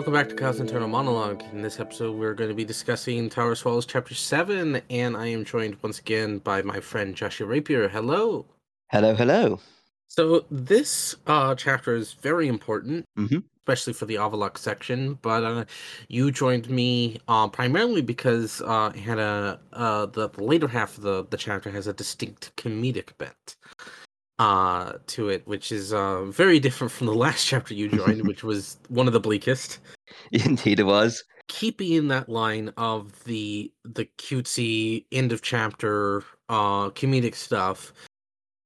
Welcome back to Chaos Internal Monologue. In this episode, we're going to be discussing Tower Swallows Chapter 7, and I am joined once again by my friend Joshua Rapier. Hello. Hello, hello. So, this uh, chapter is very important, Mhm. especially for the Avallac'h section, but uh, you joined me uh, primarily because uh, it had a, uh, the, the later half of the, the chapter has a distinct comedic bent uh, to it, which is uh, very different from the last chapter you joined, which was one of the bleakest. Indeed, it was. keeping in that line of the the cutesy end of chapter uh comedic stuff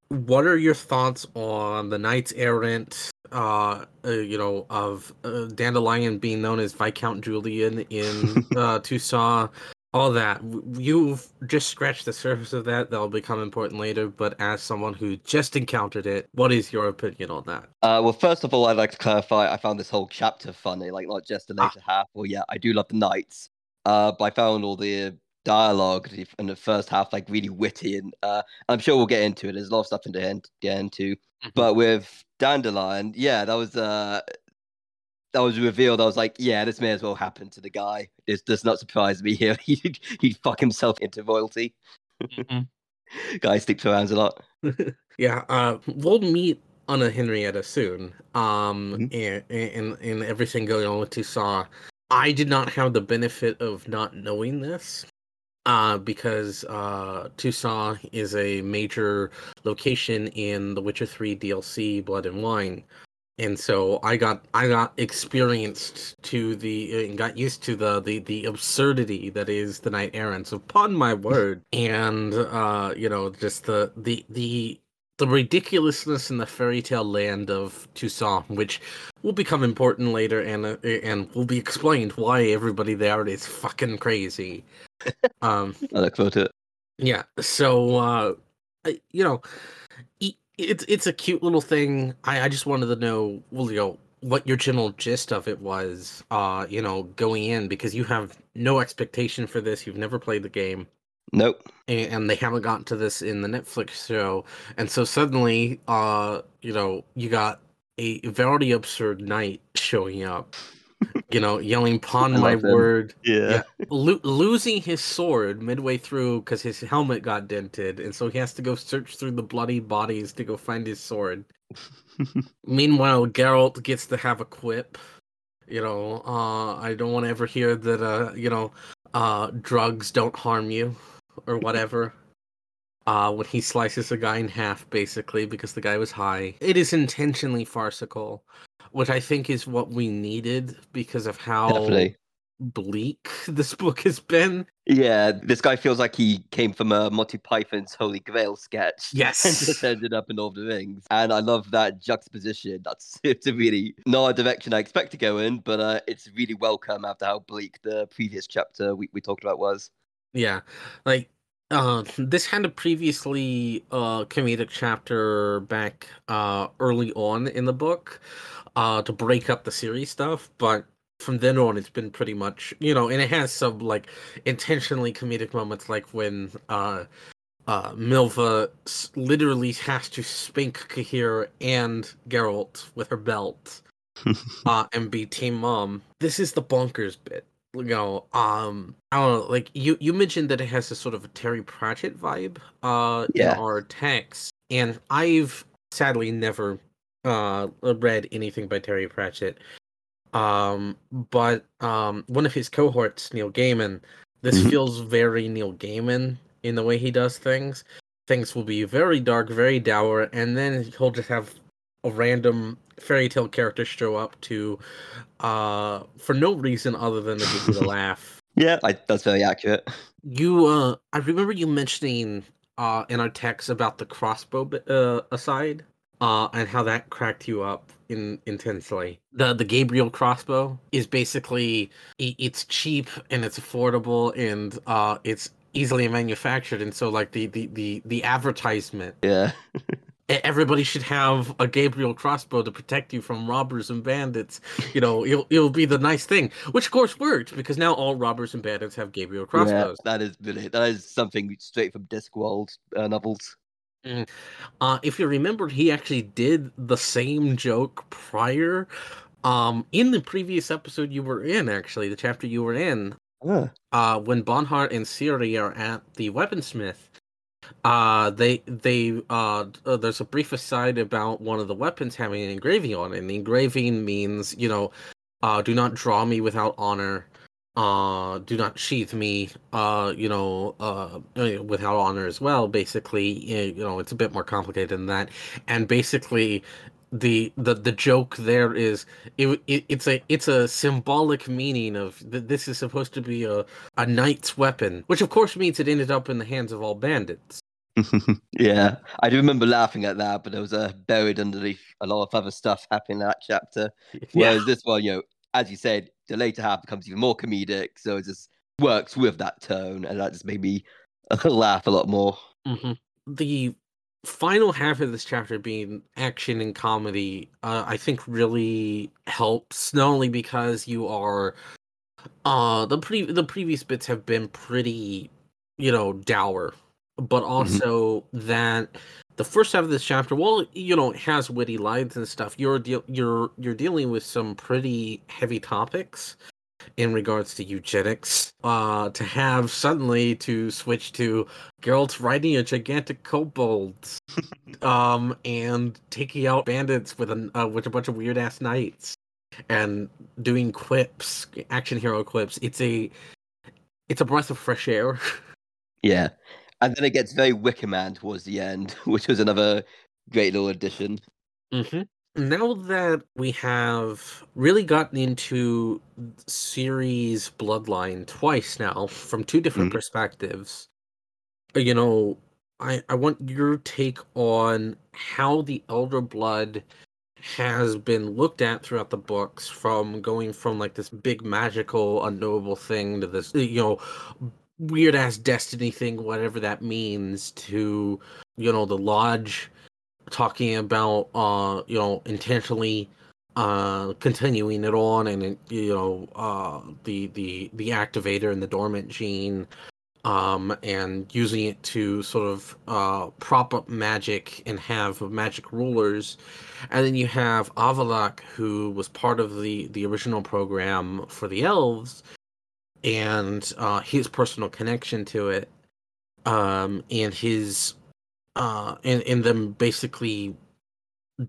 what are your thoughts on the knights errant uh, uh you know of uh, dandelion being known as viscount julian in uh Toussaint all that you've just scratched the surface of that that'll become important later but as someone who just encountered it what is your opinion on that Uh, well, first of all, I'd like to clarify I found this whole chapter funny, like not just the Ah. later half. Well, yeah, I do love the knights, uh, but I found all the dialogue in the first half like really witty, and uh, I'm sure we'll get into it. There's a lot of stuff to get into, Mhm. but with Dandelion, yeah, that was uh, that was revealed. I was like, yeah, this may as well happen to the guy. This does not surprise me here. he'd, he'd fuck himself into royalty. Guy sleeps around a lot. yeah, uh, we'll meet Anna Henrietta soon. Um, Mhm. and, and and everything going on with Toussaint. I did not have the benefit of not knowing this, uh, because uh, Toussaint is a major location in The Witcher Three DLC, Blood and Wine. And so I got I got experienced to the and got used to the the the absurdity that is the Knight Errants upon my word, and uh, you know just the the the the ridiculousness in the fairy tale land of Toussaint, which will become important later, and uh, and will be explained why everybody there is fucking crazy. um, I look forward to it. yeah. So uh I- you know, it's it's a cute little thing. I I just wanted to know, well, you know, what your general gist of it was. Uh, you know, going in because you have no expectation for this. You've never played the game, Nope. and, and they haven't gotten to this in the Netflix show, and so suddenly, uh, you know, you got a very absurd knight showing up. You know, yelling "Pon I my love him. word!" Yeah. lo- losing his sword midway through because his helmet got dented, and so he has to go search through the bloody bodies to go find his sword. Meanwhile, Geralt gets to have a quip. You know, uh, I don't want to ever hear that. Uh, you know, uh, drugs don't harm you, or whatever. Uh, when he slices a guy in half, basically because the guy was high. It is intentionally farcical, which I think is what we needed because of how Definitely. bleak this book has been. Yeah, this guy feels like he came from a Monty Python's Holy Grail sketch. Yes. And just ended up in of the Rings. And I love that juxtaposition. That's it's a really not a direction I expect to go in, but uh, it's really welcome after how bleak the previous chapter we, we talked about was. Yeah. Like uh this had a previously uh comedic chapter back uh early on in the book uh to break up the series stuff, but from then on it's been pretty much you know, and it has some like intentionally comedic moments like when uh uh Milva s- literally has to spank Cahir and Geralt with her belt uh and be team mom. This is the bonkers bit. You know, um I don't know, like you you mentioned that it has a sort of a Terry Pratchett vibe uh Yeah. in our text. And I've sadly never uh read anything by Terry Pratchett. Um but um one of his cohorts, Neil Gaiman, this Mhm. feels very Neil Gaiman in the way he does things. Things will be very dark, very dour, and then he'll just have a random fairy tale character show up to uh for no reason other than to give you the laugh. Yeah, I, that's very accurate. You uh I remember you mentioning uh in our text about the crossbow uh aside uh and how that cracked you up in intensely. The the Gabriel crossbow is basically it's cheap and it's affordable and uh it's easily manufactured and so like the the the, the advertisement Yeah. everybody should have a Gabriel crossbow to protect you from robbers and bandits. You know, it'll it'll be the nice thing, which of course worked because now all robbers and bandits have Gabriel crossbows. Yeah, that is brilliant. That is something straight from Discworld uh, novels. Uh, if you remember, he actually did the same joke prior Um, in the previous episode you were in, actually, the chapter you were in, uh, when Bonhart and Ciri are at the weaponsmith, uh, they they uh, uh, there's a brief aside about one of the weapons having an engraving on it. And the engraving means, you know, uh, do not draw me without honor. Uh, do not sheath me. Uh, you know, uh, without honor as well. Basically, you know, it's a bit more complicated than that. And basically, the the the joke there is it, it it's a it's a symbolic meaning of that this is supposed to be a a knight's weapon, which of course means it ended up in the hands of all bandits. yeah, I do remember laughing at that, but there was uh, buried underneath a lot of other stuff happening in that chapter. Whereas yeah. this one, you know, as you said, the later half becomes even more comedic, so it just works with that tone, and that just made me laugh a lot more. Mm-hmm. The final half of this chapter being action and comedy, uh, I think really helps not only because you are uh the pre the previous bits have been pretty you know dour but mm-hmm. also mm-hmm. that the first half of this chapter well you know it has witty lines and stuff. You're de- you're you're dealing with some pretty heavy topics in regards to eugenics. Uh to have suddenly to switch to Geralt riding a gigantic kobold um and taking out bandits with a uh, with a bunch of weird ass knights and doing quips action hero quips. It's a it's a breath of fresh air. Yeah and then it gets very wicker man towards the end which was another great little addition mm-hmm now that we have really gotten into Ciri's bloodline twice now from two different mm-hmm. perspectives, you know, I, I want your take on how the Elder Blood has been looked at throughout the books from going from like this big magical unknowable thing to this you know weird ass destiny thing whatever that means to you know the lodge talking about uh you know intentionally uh continuing it on and you know uh the the the activator and the dormant gene um and using it to sort of uh prop up magic and have magic rulers. And then you have Avallac'h who was part of the the original program for the elves and uh his personal connection to it um and his uh, and, and them basically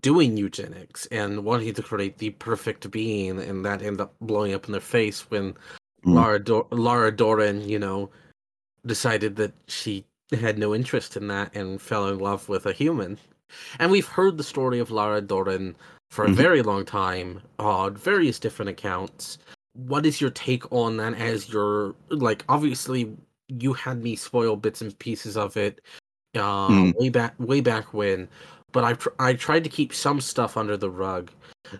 doing eugenics and wanting to create the perfect being, and that ended up blowing up in their face when mm. Lara Dor- Lara Dorren, you know, decided that she had no interest in that and fell in love with a human. And we've heard the story of Lara Dorren for a mm-hmm. very long time on various different accounts. What is your take on that as your like obviously you had me spoil bits and pieces of it uh, mm. way back way back when. But I tr- I tried to keep some stuff under the rug.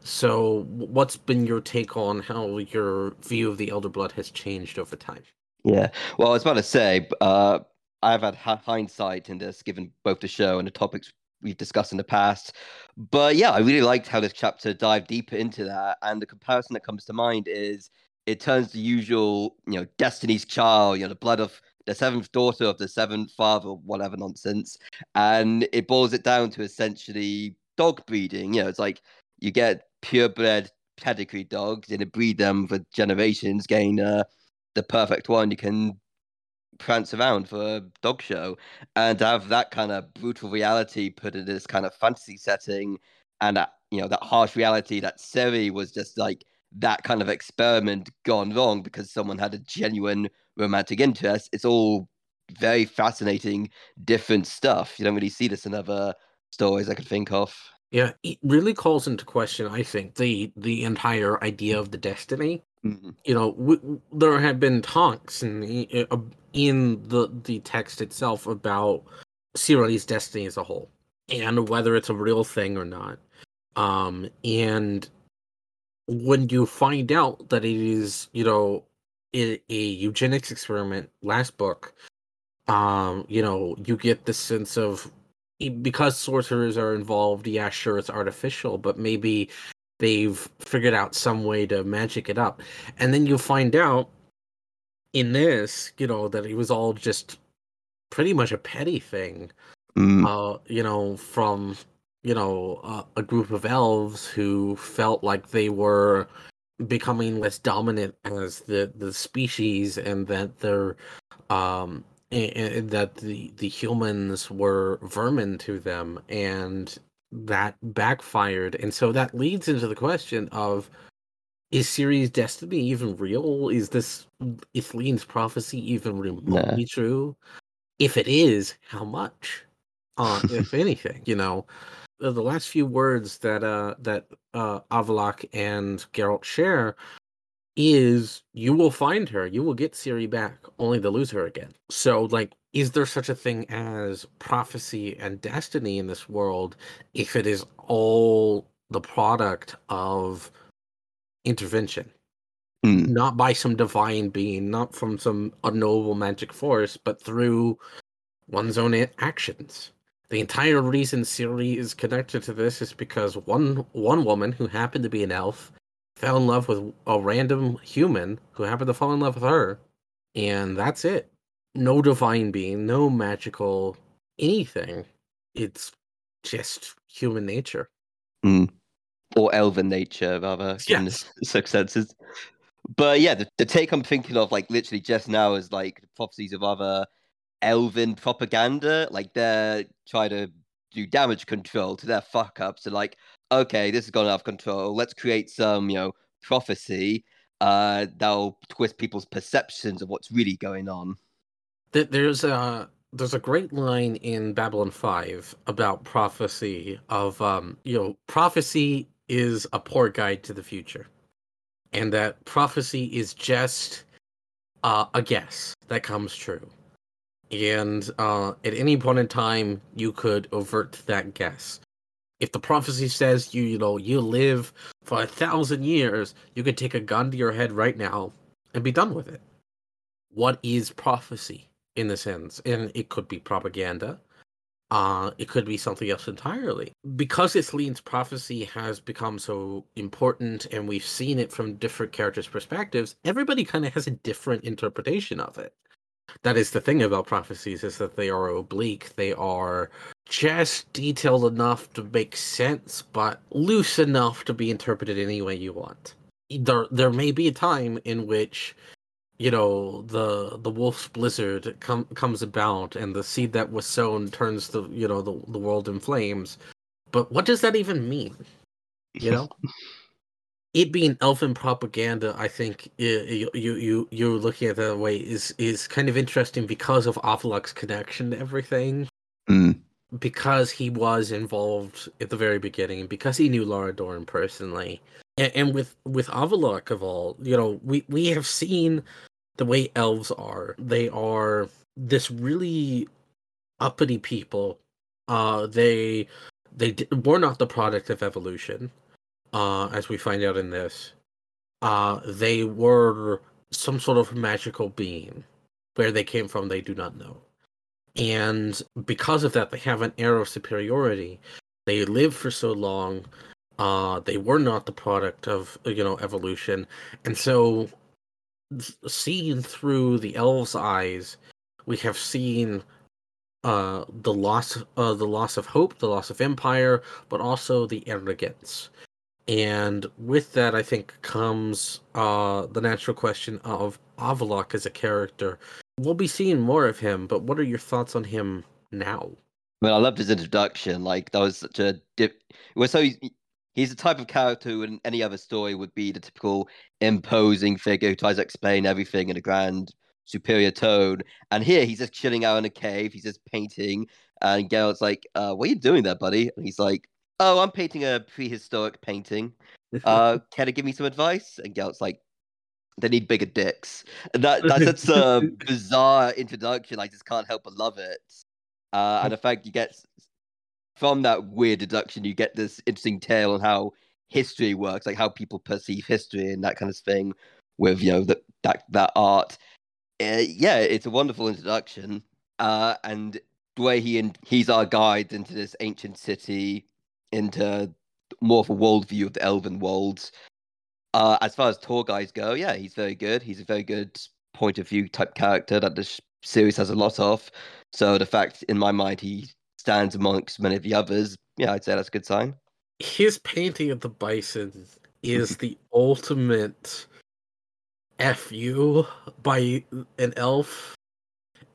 So, what's been your take on how your view of the Elder Blood has changed over time? Yeah, well, I was about to say, uh, I've had hindsight in this, given both the show and the topics we've discussed in the past. But yeah, I really liked how this chapter dived deeper into that. And the comparison that comes to mind is it turns the usual, you know, Destiny's Child, you know, the blood of the seventh daughter of the seventh father, whatever nonsense. And it boils it down to essentially dog breeding. You know, it's like you get purebred pedigree dogs and breed them for generations, gain uh, the perfect one you can prance around for a dog show. And have that kind of brutal reality put in this kind of fantasy setting and that, you know, that harsh reality that Ciri was just like that kind of experiment gone wrong because someone had a genuine romantic interest. It's all very fascinating, different stuff. You don't really see this in other stories I can think of. Yeah, it really calls into question, I think, the the entire idea of the destiny. Mm-hmm. You know, w- there have been talks in the, uh, in the the text itself about Ciri's destiny as a whole and whether it's a real thing or not. Um, and when you find out that it is, you know, a, a eugenics experiment last book, um, you know, you get the sense of because sorcerers are involved, yeah, sure, it's artificial, but maybe they've figured out some way to magic it up. And then you find out in this, you know, that it was all just pretty much a petty thing. Mm. Uh, you know, from you know uh, a group of elves who felt like they were becoming less dominant as the the species and that they're um and, and that the the humans were vermin to them and that backfired and so that leads into the question of is Ciri's destiny even real? Is this Ithlinne's prophecy even remotely nah. true? If it is, how much? Uh, if anything, you know, the, the last few words that uh that uh Avallac'h and Geralt share is you will find her, you will get Ciri back, only to lose her again. So like is there such a thing as prophecy and destiny in this world if it is all the product of intervention? Mm. Not by some divine being, not from some unknowable magic force, but through one's own actions. The entire reason Ciri is connected to this is because one one woman who happened to be an elf fell in love with a random human who happened to fall in love with her, and that's it. No divine being, no magical anything. It's just human nature. Mm. Or elven nature, rather, yes. in such senses. But yeah, the, the take I'm thinking of, like literally just now, is like prophecies of other elven propaganda. Like they're trying to do damage control to their fuck ups. And like, okay, this has gone out of control. Let's create some, you know, prophecy uh, that'll twist people's perceptions of what's really going on. There's a there's a great line in Babylon 5 about prophecy of um you know prophecy is a poor guide to the future and that prophecy is just uh, a guess that comes true and uh, at any point in time you could avert that guess if the prophecy says you you know you live for a thousand years you could take a gun to your head right now and be done with it. What is prophecy in the sense? And it could be propaganda. Uh it could be something else entirely. Because Ithlinne's prophecy has become so important and we've seen it from different characters perspectives everybody kind of has a different interpretation of it that is the thing about prophecies is that they are oblique. They are just detailed enough to make sense but loose enough to be interpreted any way you want. There there may be a time in which you know the the wolf's blizzard com- comes about and the seed that was sown turns the you know the, the world in flames. But what does that even mean? You know it being elfin propaganda, I think you you you you're looking at that way is is kind of interesting because of Avallac'h's connection to everything. Mm. Because he was involved at the very beginning, because he knew Lara Dorren personally, and, and with with Avallac'h of all, you know, we we have seen the way elves are. They are this really uppity people. Uh, they they were not the product of evolution uh, as we find out in this, uh, they were some sort of magical being. Where they came from, they do not know. And because of that, they have an air of superiority. They lived for so long. Uh, they were not the product of you know evolution, and so seen through the elves' eyes, we have seen uh, the loss, uh, the loss of hope, the loss of empire, but also the arrogance and with that, I think comes uh, the natural question of Avallac'h as a character. We'll be seeing more of him, but what are your thoughts on him now? Well, I loved his introduction. Like that was such a dip. Well, so he's, he's the type of character who, in any other story, would be the typical imposing figure who tries to explain everything in a grand, superior tone. And here, he's just chilling out in a cave. He's just painting, and Geralt's like, uh, "What are you doing there, buddy?" And he's like, oh, I'm painting a prehistoric painting. Uh, can I give me some advice? And Geralt's like, they need bigger dicks. And that that's such a bizarre introduction. I just can't help but love it. Uh, and the fact you get from that weird deduction, you get this interesting tale on how history works, like how people perceive history and that kind of thing. With you know that that that art, uh, yeah, it's a wonderful introduction. Uh, and the way he and he's our guide into this ancient city into more of a world view of the Elven worlds. Uh, as far as tour guys go, yeah, he's very good. He's a very good point of view type character that this series has a lot of. So the fact, in my mind, he stands amongst many of the others, yeah, I'd say that's a good sign. His painting of the bison is the ultimate fu by an elf,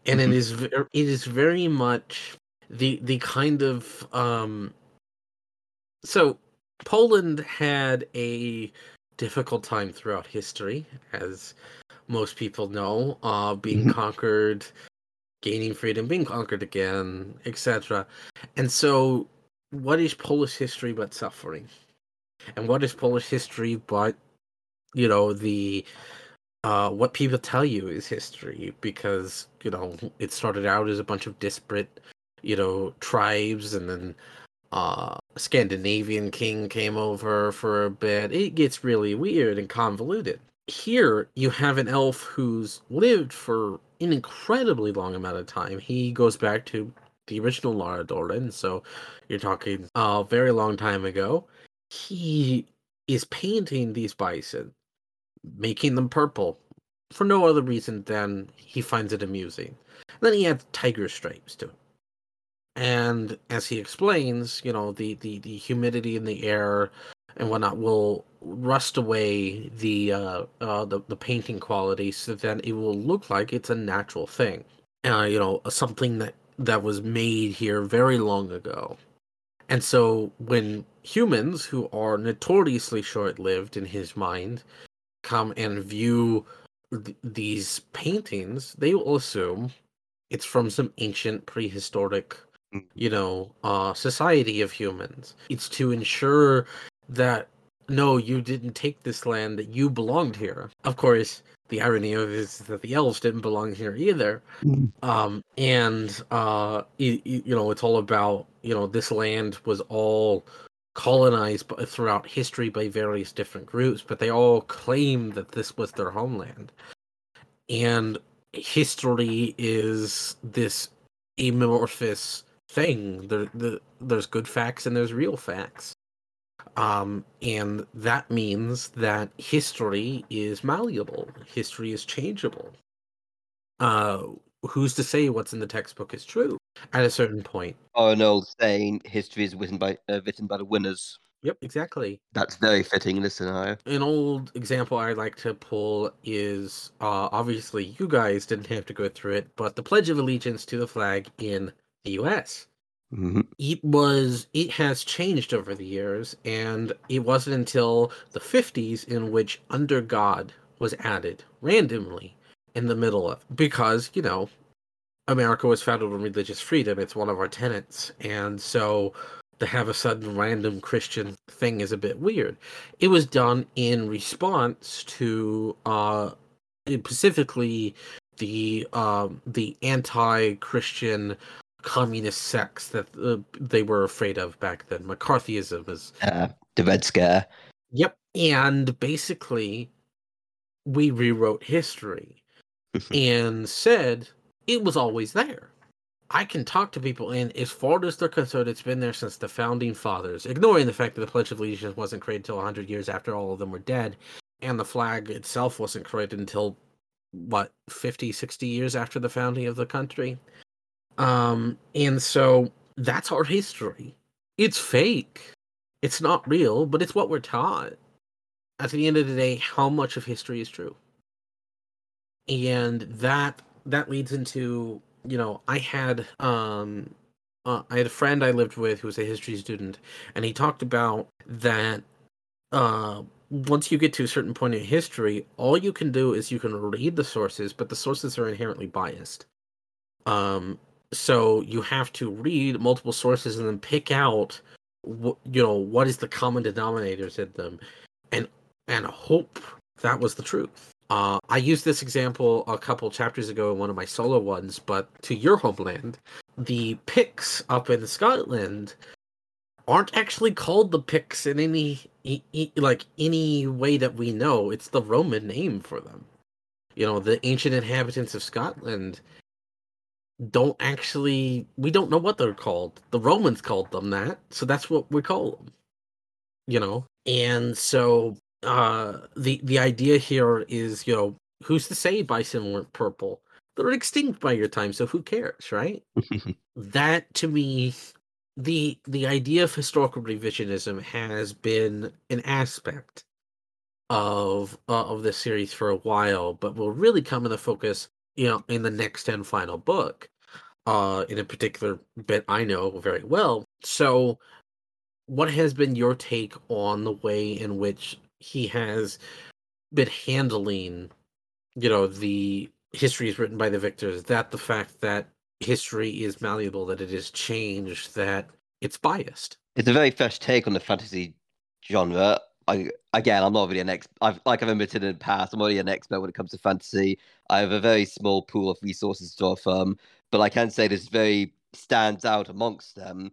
and it Mhm. is it is very much the the kind of um. So Poland had a difficult time throughout history, as most people know, uh, being Mhm. conquered, gaining freedom, being conquered again, etc. And so, what is Polish history but suffering? And what is Polish history but, you know, the uh, what people tell you is history because you know it started out as a bunch of disparate, you know, tribes, and then uh, Scandinavian king came over for a bit. It gets really weird and convoluted. Here, you have an elf who's lived for an incredibly long amount of time. He goes back to the original Lara Dorren, so you're talking a very long time ago. He is painting these bison, making them purple for no other reason than he finds it amusing. then he adds tiger stripes to it. And as he explains, you know, the, the, the humidity in the air and whatnot will rust away the uh, uh the, the painting quality so that it will look like it's a natural thing. Uh, you know, something that that was made here very long ago. And so when humans who are notoriously short-lived in his mind come and view th- these paintings, they will assume it's from some ancient prehistoric. You know uh society of humans. It's to ensure that no you didn't take this land that you belonged here. Of course the irony of it is that the elves didn't belong here either. Um and uh you, you know it's all about you know this land was all colonized throughout history by various different groups but they all claim that this was their homeland. And history is this amorphous thing. There the, there's good facts and there's real facts. Um and that means that history is malleable. History is changeable. Uh who's to say what's in the textbook is true? At a certain point. Or an old saying, history is written by uh, written by the winners. yep exactly. That's very fitting in this scenario. an old example I like to pull is uh, obviously you guys didn't have to go through it, but the Pledge of Allegiance to the flag in the U.S. Mhm. It was it has changed over the years, and it wasn't until the 50s in which "Under God" was added randomly in the middle of because you know America was founded on religious freedom; it's one of our tenets, and so to have a sudden random Christian thing is a bit weird. It was done in response to uh specifically the um the anti-Christian communist sects that uh, they were afraid of back then. McCarthyism is Uh, the Red Scare. Yep. And basically, we rewrote history and said it was always there. I can talk to people, and as far as they're concerned, it's been there since the founding fathers, ignoring the fact that the Pledge of Allegiance wasn't created until 100 years after all of them were dead, and the flag itself wasn't created until, what, 50, 60 years after the founding of the country. Um, and so that's our history. It's fake. It's not real, but it's what we're taught. At the end of the day, how much of history is true? And that that leads into, you know, I had um uh, I had a friend I lived with who was a history student, and he talked about that uh once you get to a certain point in history, all you can do is you can read the sources, but the sources are inherently biased. Um, so you have to read multiple sources and then pick out, what you know, what is the common denominators in them, and and hope that was the truth. Uh, I used this example a couple chapters ago in one of my solo ones, but to your homeland, the Picts up in Scotland aren't actually called the Picts in any like any way that we know. It's the Roman name for them. You know, the ancient inhabitants of Scotland don't actually we don't know what they're called. The Romans called them that, so that's what we call them. You know, and so uh the the idea here is you know who's to say bison weren't purple? They're extinct by your time, so who cares, right? that to me the the idea of historical revisionism has been an aspect of uh, of the series for a while, but will really come into focus, you know, in the next and final book, uh, in a particular bit I know very well. So, what has been your take on the way in which he has been handling, you know, the histories written by the victors? That the fact that history is malleable, that it is changed, that it's biased. It's a very fresh take on the fantasy genre. I, again, I'm not really an expert. I've, like I've admitted in the past, I'm already an expert when it comes to fantasy. I have a very small pool of resources to draw from, but I can say this very stands out amongst them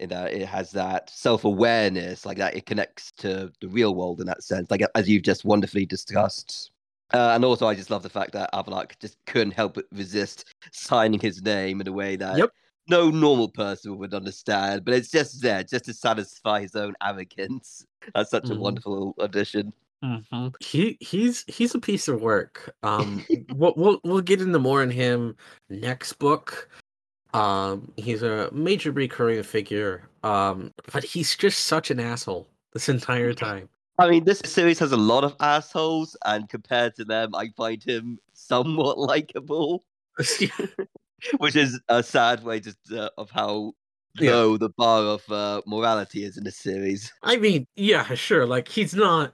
in that it has that self-awareness, like that it connects to the real world in that sense, like as you've just wonderfully discussed. Uh, and also, I just love the fact that Avallac'h just couldn't help but resist signing his name in a way that Yep. no normal person would understand. But it's just there, just to satisfy his own arrogance. That's such a Mhm. wonderful addition. He he's he's a piece of work. Um, we'll, we'll we'll get into more on him next book. Um, he's a major recurring figure. Um, but he's just such an asshole this entire time. I mean, this series has a lot of assholes, and compared to them, I find him somewhat likable, which is a sad way just uh, of how Yeah. low the bar of uh, morality is in this series. I mean, yeah, sure. Like he's not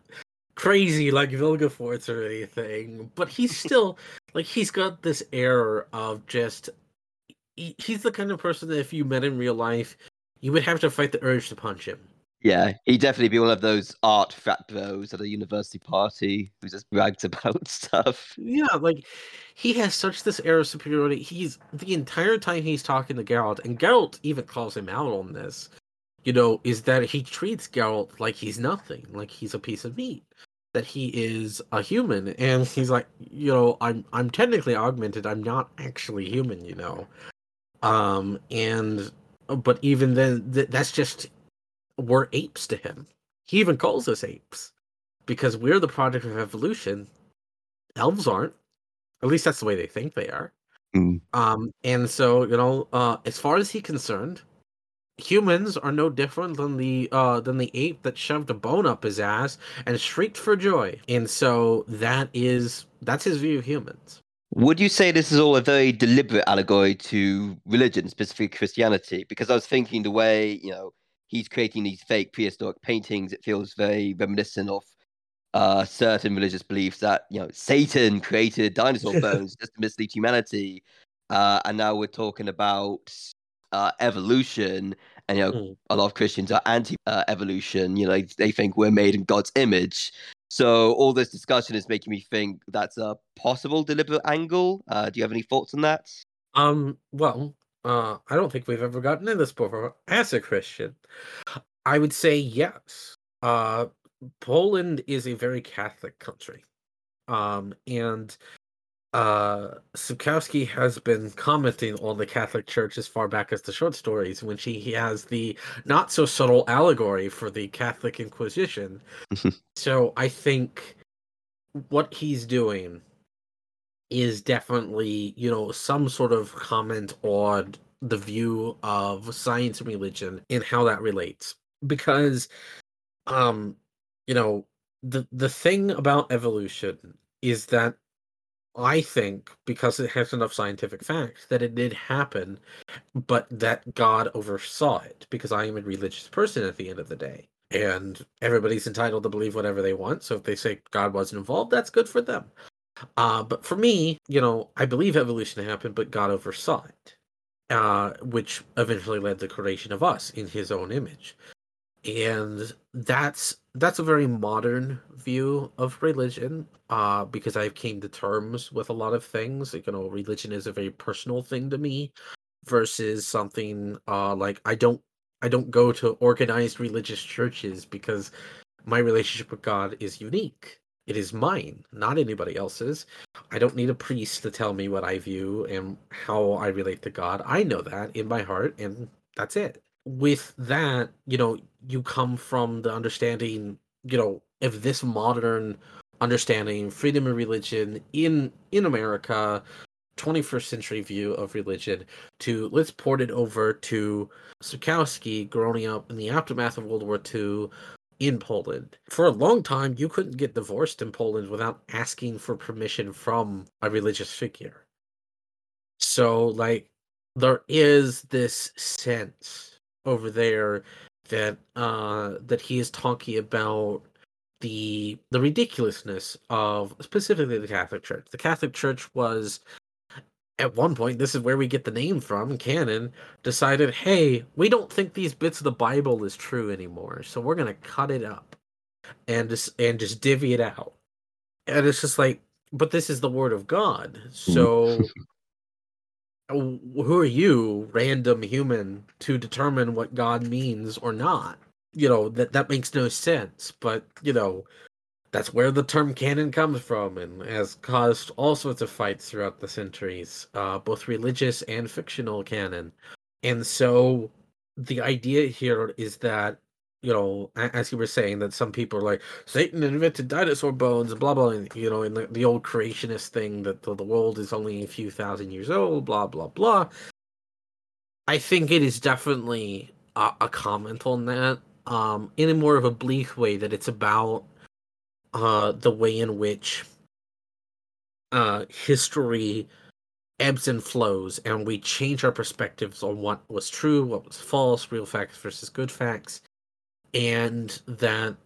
crazy like Vilgefortz or anything, but he's still like he's got this air of just. he- He's the kind of person that if you met in real life, you would have to fight the urge to punch him. Yeah, he'd definitely be one of those art frat bros at a university party who just brags about stuff. Yeah, like he has such this air of superiority. He's the entire time he's talking to Geralt, and Geralt even calls him out on this. You know, is that he treats Geralt like he's nothing, like he's a piece of meat, that he is a human, and he's like, you know, I'm I'm technically augmented. I'm not actually human, you know. Um, and but even then, th- that's just we're apes to him. He even calls us apes because we're the product of evolution. Elves aren't. At least that's the way they think they are. Mm. Um, and so you know, uh, as far as he's concerned, humans are no different than the uh than the ape that shoved a bone up his ass and shrieked for joy. And so that is that's his view of humans. Would you say this is all a very deliberate allegory to religion, specifically Christianity? Because I was thinking the way, you know, he's creating these fake prehistoric paintings, it feels very reminiscent of uh, certain religious beliefs that, you know, Satan created dinosaur bones just to mislead humanity. Uh, and now we're talking about uh, evolution, and, you know, Mm. a lot of Christians are anti uh, evolution. You know, they think we're made in God's image. So all this discussion is making me think that's a possible deliberate angle. Uh, do you have any thoughts on that? Um, well, uh, I don't think we've ever gotten into this before. As a Christian, I would say yes. Uh, Poland is a very Catholic country. Um, and uh, Sapkowski has been commenting on the Catholic Church as far back as the short stories, when she he has the not so subtle allegory for the Catholic Inquisition. so I think what he's doing is definitely, you know, some sort of comment on the view of science and religion and how that relates. Because um, you know, the the thing about evolution is that I think because it has enough scientific facts that it did happen, but that God oversaw it because I am a religious person at the end of the day. And everybody's entitled to believe whatever they want. So if they say God wasn't involved, that's good for them. Uh, but for me, you know, I believe evolution happened, but God oversaw it, uh, which eventually led to the creation of us in His own image. And that's that's a very modern view of religion, uh, because I've came to terms with a lot of things. Like, you know, religion is a very personal thing to me, versus something uh, like I don't I don't go to organized religious churches because my relationship with God is unique. It is mine, not anybody else's. I don't need a priest to tell me what I view and how I relate to God. I know that in my heart, and that's it. With that, you know, you come from the understanding, you know, of this modern understanding freedom of religion in in America 21st century view of religion to let's port it over to Sapkowski growing up in the aftermath of World War II in Poland. For a long time, you couldn't get divorced in Poland without asking for permission from a religious figure. So, like, there is this sense over there that uh that he is talking about the the ridiculousness of specifically the Catholic Church. The Catholic Church was at one point, this is where we get the name from, canon, decided, hey, we don't think these bits of the Bible is true anymore, so we're gonna cut it up and just and just divvy it out. And it's just like, but this is the word of God. So who are you, random human, to determine what God means or not? You know, that that makes no sense. But, you know, that's where the term canon comes from and has caused all sorts of fights throughout the centuries, uh, both religious and fictional canon. And so the idea here is that, you know, as you were saying, that some people are like, Satan invented dinosaur bones, blah, blah, and, you know, in the, the old creationist thing that the, the world is only a few thousand years old, blah, blah, blah. I think it is definitely a, a comment on that um, in a more of a bleak way that it's about uh, the way in which uh, history ebbs and flows, and we change our perspectives on what was true, what was false, real facts versus good facts, and that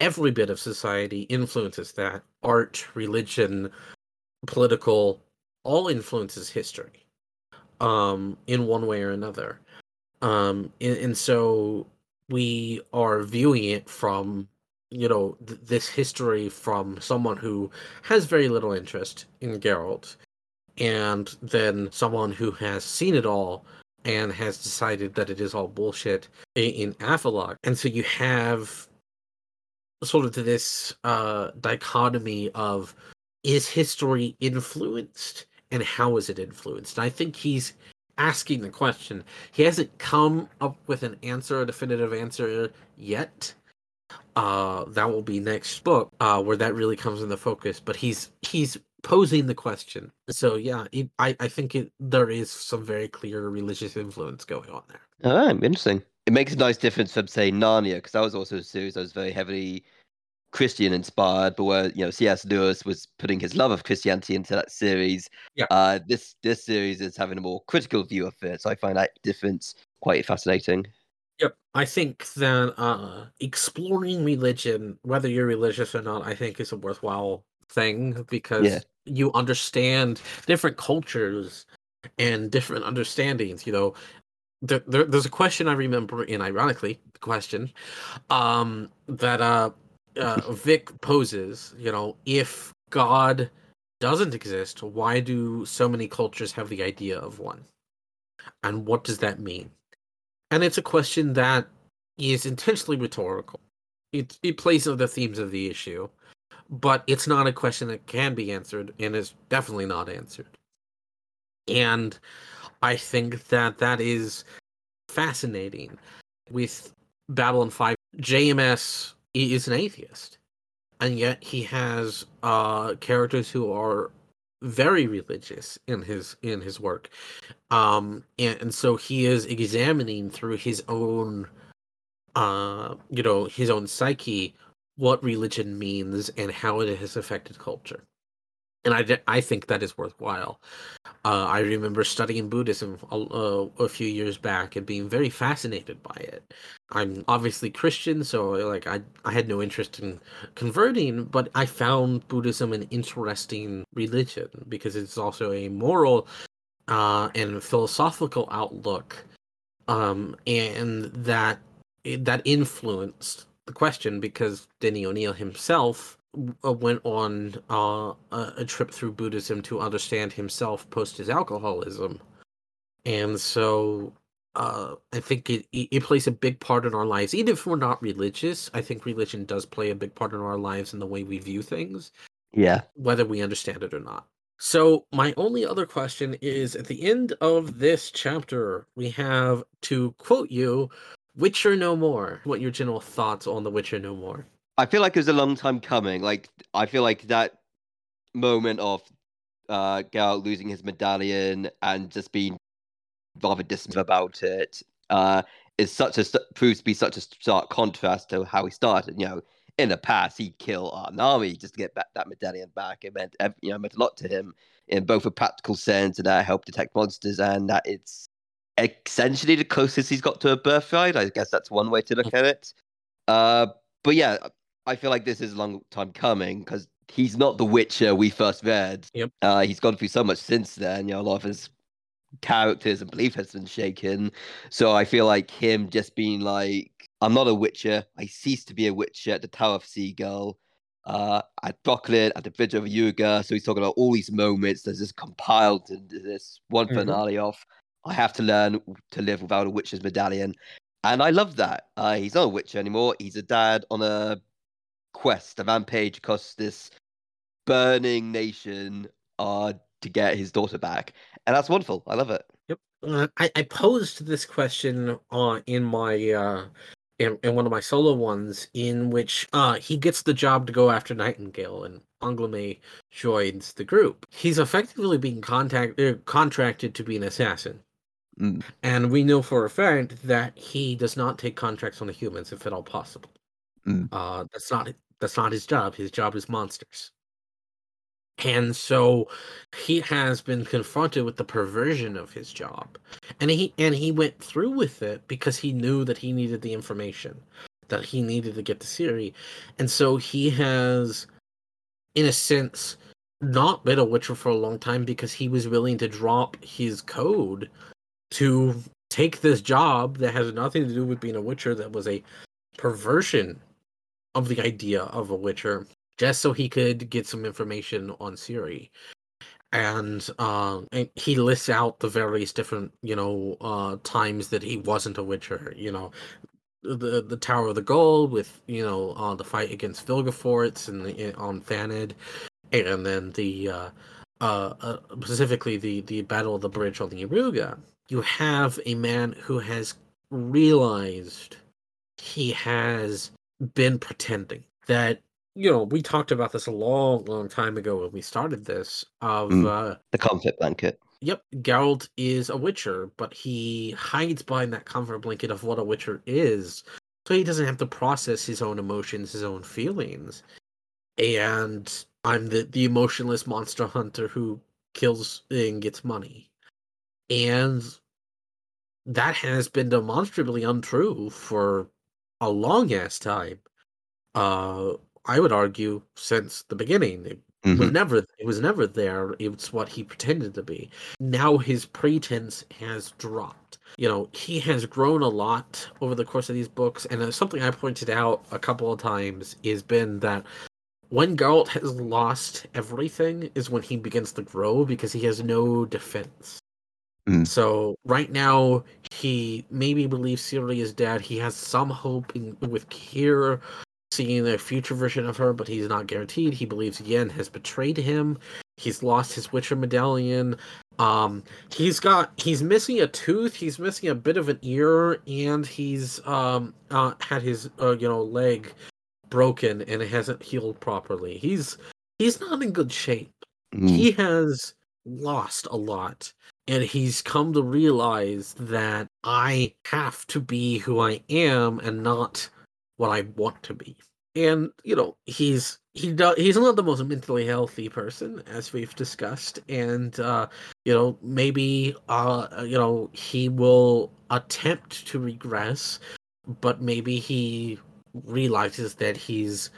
every bit of society influences that art, religion, political, all influences history um, in one way or another. Um, and, and so we are viewing it from you know th- this history from someone who has very little interest in Geralt, and then someone who has seen it all and has decided that it is all bullshit in, in And so you have sort of this uh, dichotomy of is history influenced and how is it influenced? And I think he's asking the question. He hasn't come up with an answer, a definitive answer yet uh that will be next book uh where that really comes into focus but he's he's posing the question. So yeah it, i i think it there is some very clear religious influence going on there. Oh interesting. It makes a nice difference from say narnia because that was also a series that was very heavily christian inspired but where you know cs lewis was putting his love of christianity into that series. Yeah. Uh this this series is having a more critical view of it so i find that difference quite fascinating. Yep. I think that uh, exploring religion, whether you're religious or not, I think is a worthwhile thing because Yeah. You understand different cultures and different understandings. You know, there, there, there's a question I remember, and ironically, the question um, that uh, uh, Vic poses. You know, if God doesn't exist, why do so many cultures have the idea of one? And what does that mean? and it's a question that is intentionally rhetorical. It it plays on the themes of the issue, but it's not a question that can be answered, and is definitely not answered. And I think that that is fascinating. With Babylon Five, JMS is an atheist, and yet he has uh, characters who are very religious in his in his work um and, and so he is examining through his own uh you know his own psyche what religion means and how it has affected culture and I, I think that is worthwhile. Uh, I remember studying Buddhism a, uh, a, few years back and being very fascinated by it. I'm obviously Christian, so like I I had no interest in converting, but I found Buddhism an interesting religion because it's also a moral uh, and philosophical outlook, um, and that that influenced the question because Denny O'Neil himself uh, went on uh, a trip through Buddhism to understand himself post his alcoholism, and so uh, I think it it plays a big part in our lives. Even if we're not religious, I think religion does play a big part in our lives and the way we view things. Yeah, whether we understand it or not. So my only other question is: at the end of this chapter, we have to quote you, "Witcher no more." What your general thoughts on the Witcher no more? I feel like it was a long time coming. Like I feel like that moment of uh, Geralt losing his medallion and just being rather dismissive about it uh, is such a proves to be such a stark contrast to how he started. You know, in the past he'd kill an army just to get back that medallion back. It meant you know meant a lot to him in both a practical sense and that helped detect monsters, and that it's essentially the closest he's got to a birthright. I guess that's one way to look at it. Uh, but yeah, I feel like this is a long time coming because he's not the Witcher we first read. Yep. Uh, he's gone through so much since then. You know, a lot of his characters and belief has been shaken. So I feel like him just being like, I'm not a Witcher. I ceased to be a Witcher at the Tower of Seagull. Uh, at Brokilon, at the Bridge of Yaruga. So he's talking about all these moments. There's this compiled into this one mm-hmm. finale of I have to learn to live without a Witcher's medallion. And I love that. Uh, he's not a Witcher anymore. He's a dad on a quest, a rampage across this burning nation uh, to get his daughter back. And that's wonderful. I love it. Yep. Uh, I, I posed this question uh, in my uh, in, in one of my solo ones in which uh, he gets the job to go after Nightingale and Angoulême joins the group. He's effectively being contact, uh, contracted to be an assassin. Mm. And we know for a fact that he does not take contracts on the humans if at all possible. Mm. Uh, that's not that's not his job. His job is monsters. And so he has been confronted with the perversion of his job. And he and he went through with it because he knew that he needed the information, that he needed to get to Ciri. And so he has in a sense not been a Witcher for a long time because he was willing to drop his code to take this job that has nothing to do with being a Witcher that was a perversion of the idea of a Witcher just so he could get some information on Ciri. And, uh, and he lists out the various different, you know, uh, times that he wasn't a Witcher. You know, the the Tower of the Gull with you know uh, the fight against Vilgefortz and the, on Thanedd, and then the uh, uh, uh, specifically the the Battle of the Bridge on the Yaruga. You have a man who has realized he has been pretending that you know, we talked about this a long, long time ago when we started this. Of mm, uh, the comfort blanket. Yep, Geralt is a Witcher, but he hides behind that comfort blanket of what a Witcher is, so he doesn't have to process his own emotions, his own feelings. And I'm the the emotionless monster hunter who kills and gets money, and that has been demonstrably untrue for a long ass time. Uh, I would argue since the beginning. It mm-hmm. was never it was never there. It's what he pretended to be. Now his pretense has dropped. You know, he has grown a lot over the course of these books, and something I pointed out a couple of times has been that when Geralt has lost everything is when he begins to grow because he has no defense. Mm. So right now he maybe believes Ciri is dead. He has some hope in, with Cahir seeing a future version of her, but he's not guaranteed. He believes Yen has betrayed him. He's lost his Witcher medallion. Um, he's got he's missing a tooth. He's missing a bit of an ear, and he's um uh, had his uh, you know leg broken and it hasn't healed properly. He's he's not in good shape. Mm. He has lost a lot and he's come to realize that I have to be who I am and not what I want to be. And you know, he's he does he's not the most mentally healthy person as we've discussed. And uh you know maybe uh you know he will attempt to regress but maybe he realizes that he's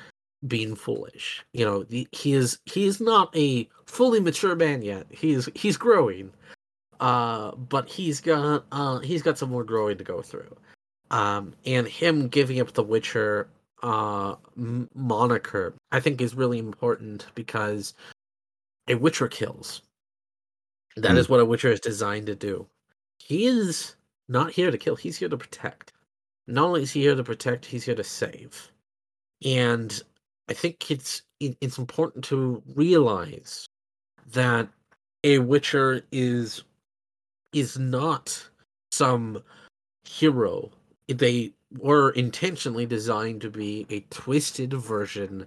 being foolish. You know he is he is not a fully mature man yet. He's he's growing uh but he's got uh he's got some more growing to go through um, and him giving up the Witcher uh, m- moniker, I think, is really important because a Witcher kills. That mm. is what a Witcher is designed to do. He is not here to kill; he's here to protect. Not only is he here to protect, he's here to save. And I think it's it's important to realize that a Witcher is is not some hero they were intentionally designed to be a twisted version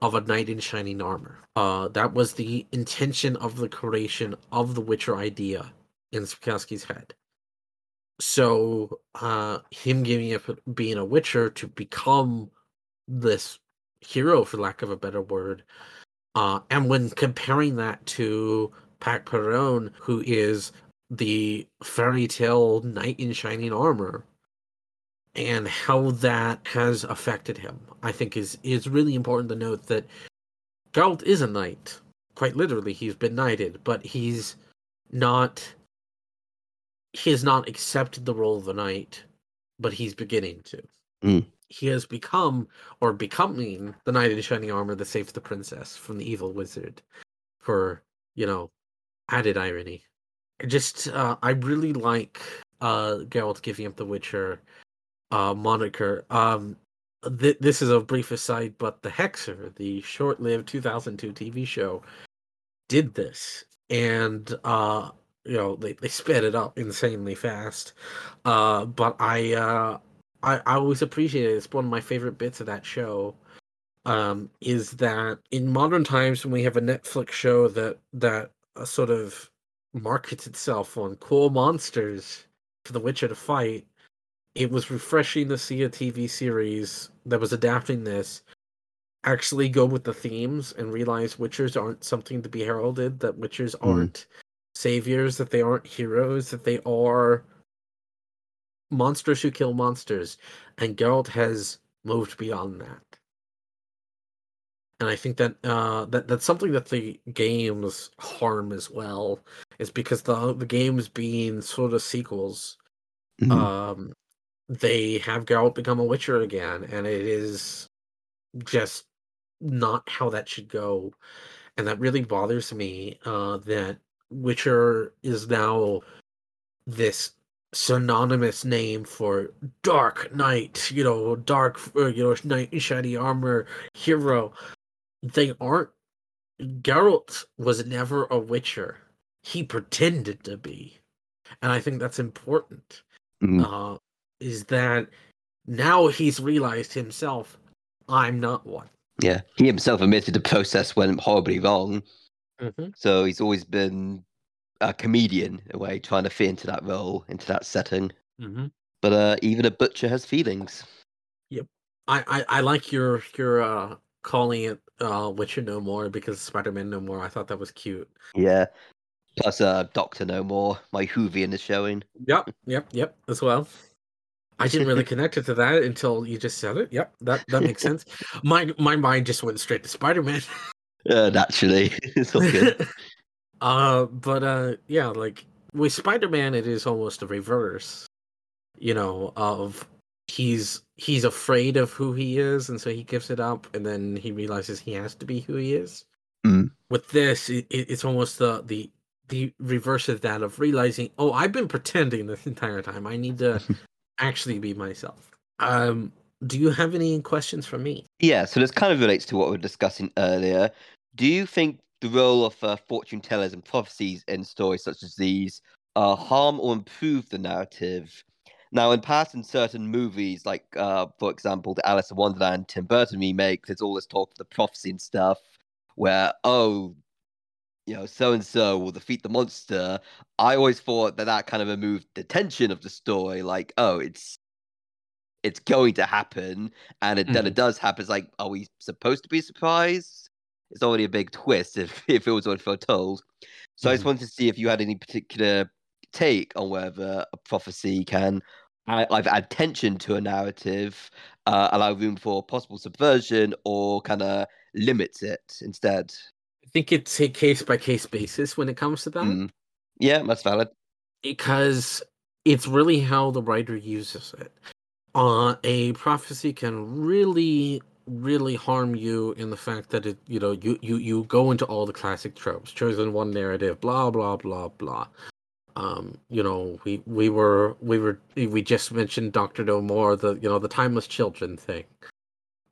of a knight in shining armor. Uh, that was the intention of the creation of the Witcher idea in Sapkowski's head. So, uh, him giving up being a Witcher to become this hero, for lack of a better word, uh, and when comparing that to Pac Perron, who is the fairy tale knight in shining armor, and how that has affected him, I think is is really important to note that Geralt is a knight. Quite literally, he's been knighted, but he's not. He has not accepted the role of the knight, but he's beginning to. Mm. He has become, or becoming, the knight in shining armor that saves the princess from the evil wizard. For you know, added irony. Just, uh, I really like uh Geralt giving up the Witcher uh, moniker. Um, th- this is a brief aside, but the Hexer, the short-lived 2002 TV show, did this, and uh, you know they, they sped it up insanely fast. Uh, but I, uh, I I always appreciate it. It's one of my favorite bits of that show. Um, is that in modern times when we have a Netflix show that that uh, sort of markets itself on cool monsters for the Witcher to fight, it was refreshing to see a TV series that was adapting this actually go with the themes and realize witchers aren't something to be heralded, that witchers Mhm. aren't saviors, that they aren't heroes, that they are monsters who kill monsters. And Geralt has moved beyond that. And I think that uh, that that's something that the games harm as well, is because the the games being sort of sequels Mhm. um they have Geralt become a Witcher again, and it is just not how that should go. And that really bothers me, uh, that Witcher is now this synonymous name for dark knight, you know, dark, uh, you know, knight in shiny armor hero. They aren't. Geralt was never a Witcher. He pretended to be, and I think that's important Mhm. uh, is that now he's realized himself, I'm not one. Yeah, he himself admitted the process went horribly wrong. Mm-hmm. So he's always been a comedian in a way, trying to fit into that role, into that setting. Mm-hmm. But uh, even a butcher has feelings. I, I, I like your your uh, calling it uh, Witcher No More because Spider-Man No More. I thought that was cute. Yeah. Plus, uh, Doctor No More, my Whovian is showing. Yep, yep, yep. As well. I didn't really connect it to that until you just said it. Yep, that that makes sense. My my mind just went straight to Spider-Man. Uh, naturally, it's all good. uh, but uh, yeah, like with Spider-Man, it is almost a reverse. You know, of he's he's afraid of who he is, and so he gives it up, and then he realizes he has to be who he is. Mm. With this, it- it's almost the the the reverse of that of realizing, oh, I've been pretending this entire time. I need to actually be myself. Um, do you have any questions for me? Yeah, so this kind of relates to what we were discussing earlier. Do you think the role of uh, fortune tellers and prophecies in stories such as these uh, harm or improve the narrative? Now, in past and certain movies, like uh, for example, the Alice in Wonderland Tim Burton remake, there's all this talk of the prophecy and stuff, where oh, you know, so and so will defeat the monster. I always thought that that kind of removed the tension of the story, like oh, it's it's going to happen, and it, then it does happen. It's like, are we supposed to be surprised? It's already a big twist if if it was already foretold. So I just Mhm. wanted to see if you had any particular take on whether a prophecy can either add tension to a narrative, uh, allow room for possible subversion, or kind of limits it instead. I think it's a case by case basis when it comes to that. Mm. Yeah, that's valid. because it's really how the writer uses it. Uh, a prophecy can really, really harm you in the fact that it, you know, you you you go into all the classic tropes, chosen one narrative, blah blah blah blah. Um, you know, we we were we were we just mentioned Doctor No More, the you know the timeless children thing.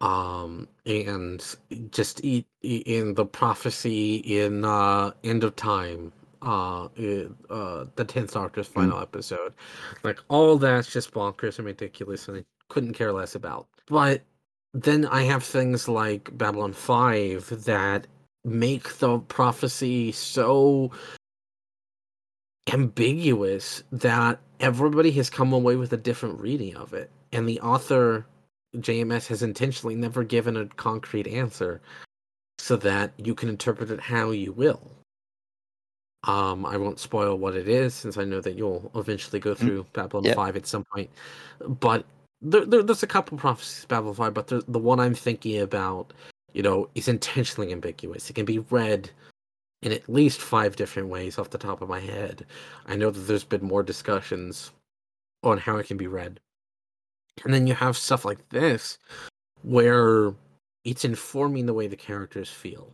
Um, and just in the prophecy in uh End of Time, uh, uh, the tenth Doctor's final episode. Like all that's just bonkers and ridiculous, and I couldn't care less about. But then I have things like Babylon 5 that make the prophecy so ambiguous that everybody has come away with a different reading of it. And the author, JMS, has intentionally never given a concrete answer so that you can interpret it how you will. Um, I won't spoil what it is since I know that you'll eventually go Mm-hmm. through Babylon Yep. 5 at some point. But there, there, there's a couple prophecies Babylon 5, but the, the one I'm thinking about, you know, is intentionally ambiguous. It can be read in at least five different ways off the top of my head. I know that there's been more discussions on how it can be read. And then you have stuff like this where it's informing the way the characters feel.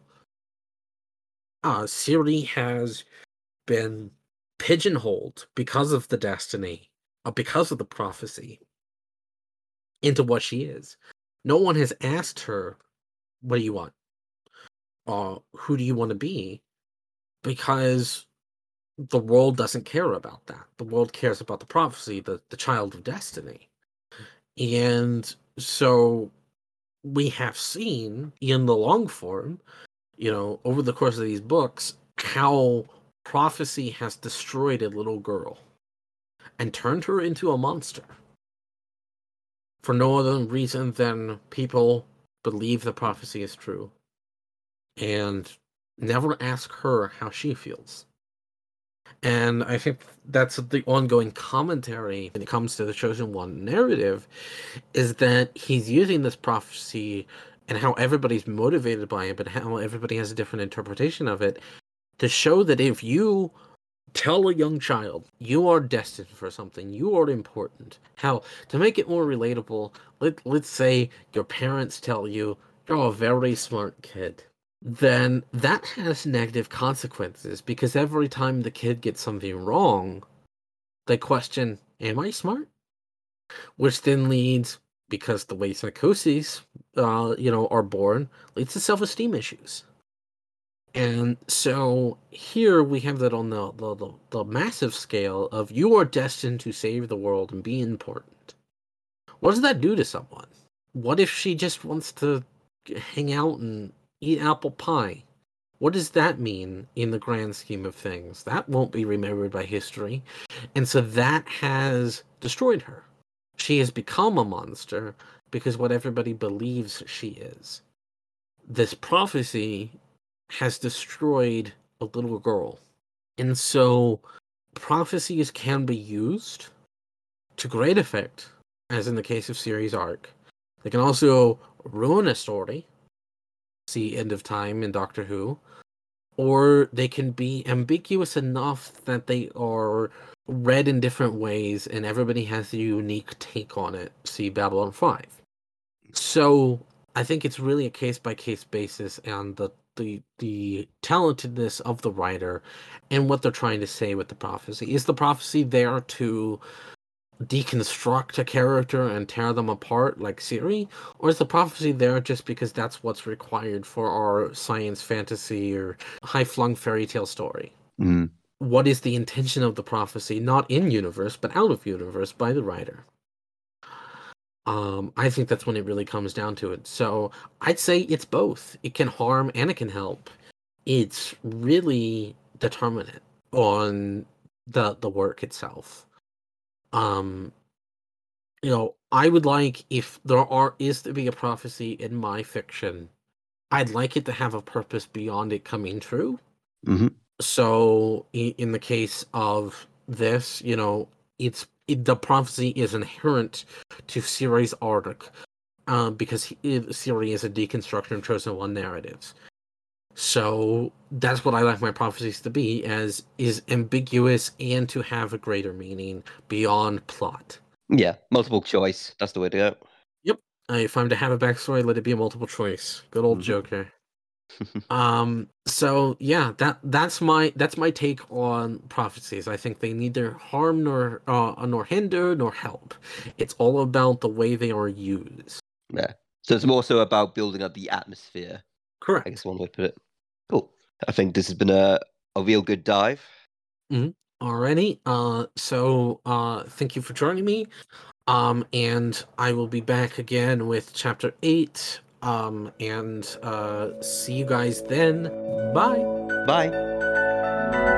Uh, Ciri has been pigeonholed because of the destiny, uh, because of the prophecy, into what she is. No one has asked her, What do you want? Uh, who do you want to be? Because the world doesn't care about that. The world cares about the prophecy, the, the child of destiny. And so we have seen in the long form, you know, over the course of these books, how prophecy has destroyed a little girl and turned her into a monster for no other reason than people believe the prophecy is true and never ask her how she feels. And I think that's the ongoing commentary when it comes to the Chosen One narrative is that he's using this prophecy and how everybody's motivated by it, but how everybody has a different interpretation of it to show that if you tell a young child you are destined for something, you are important. How to make it more relatable, let let's say your parents tell you you're a very smart kid then that has negative consequences because every time the kid gets something wrong, they question, Am I smart? Which then leads, because the way psychoses, uh, you know, are born, leads to self esteem issues. And so here we have that on the, the, the, the massive scale of you are destined to save the world and be important. What does that do to someone? What if she just wants to hang out and eat apple pie. What does that mean in the grand scheme of things? That won't be remembered by history. And so that has destroyed her. She has become a monster because what everybody believes she is. This prophecy has destroyed a little girl. And so prophecies can be used to great effect, as in the case of Ciri's Arc. They can also ruin a story see End of Time in Doctor Who, or they can be ambiguous enough that they are read in different ways and everybody has a unique take on it. See Babylon 5. So I think it's really a case by case basis and the the the talentedness of the writer and what they're trying to say with the prophecy. Is the prophecy there to deconstruct a character and tear them apart like Ciri? Or is the prophecy there just because that's what's required for our science fantasy or high flung fairy tale story? Mm. What is the intention of the prophecy, not in universe, but out of universe by the writer? Um, I think that's when it really comes down to it. So I'd say it's both. It can harm and it can help. It's really determinate on the the work itself um you know i would like if there are is to be a prophecy in my fiction i'd like it to have a purpose beyond it coming true Mhm. so in the case of this you know it's it, the prophecy is inherent to Ciri's arc um, because he, Ciri is a deconstruction of chosen one narratives so that's what I like my prophecies to be as is ambiguous and to have a greater meaning beyond plot. Yeah, multiple choice. That's the way to go. Uh, if I'm to have a backstory, let it be a multiple choice. Good old Mhm. Joker. um. So yeah, that that's my that's my take on prophecies. I think they neither harm nor uh, nor hinder nor help. It's all about the way they are used. Yeah so it's more so about building up the atmosphere. Correct i guess one way to put it. I think this has been a, a real good dive. Mhm. Alrighty. Uh, so uh, thank you for joining me. Um, and I will be back again with chapter eight. Um, and uh, see you guys then. Bye. Bye.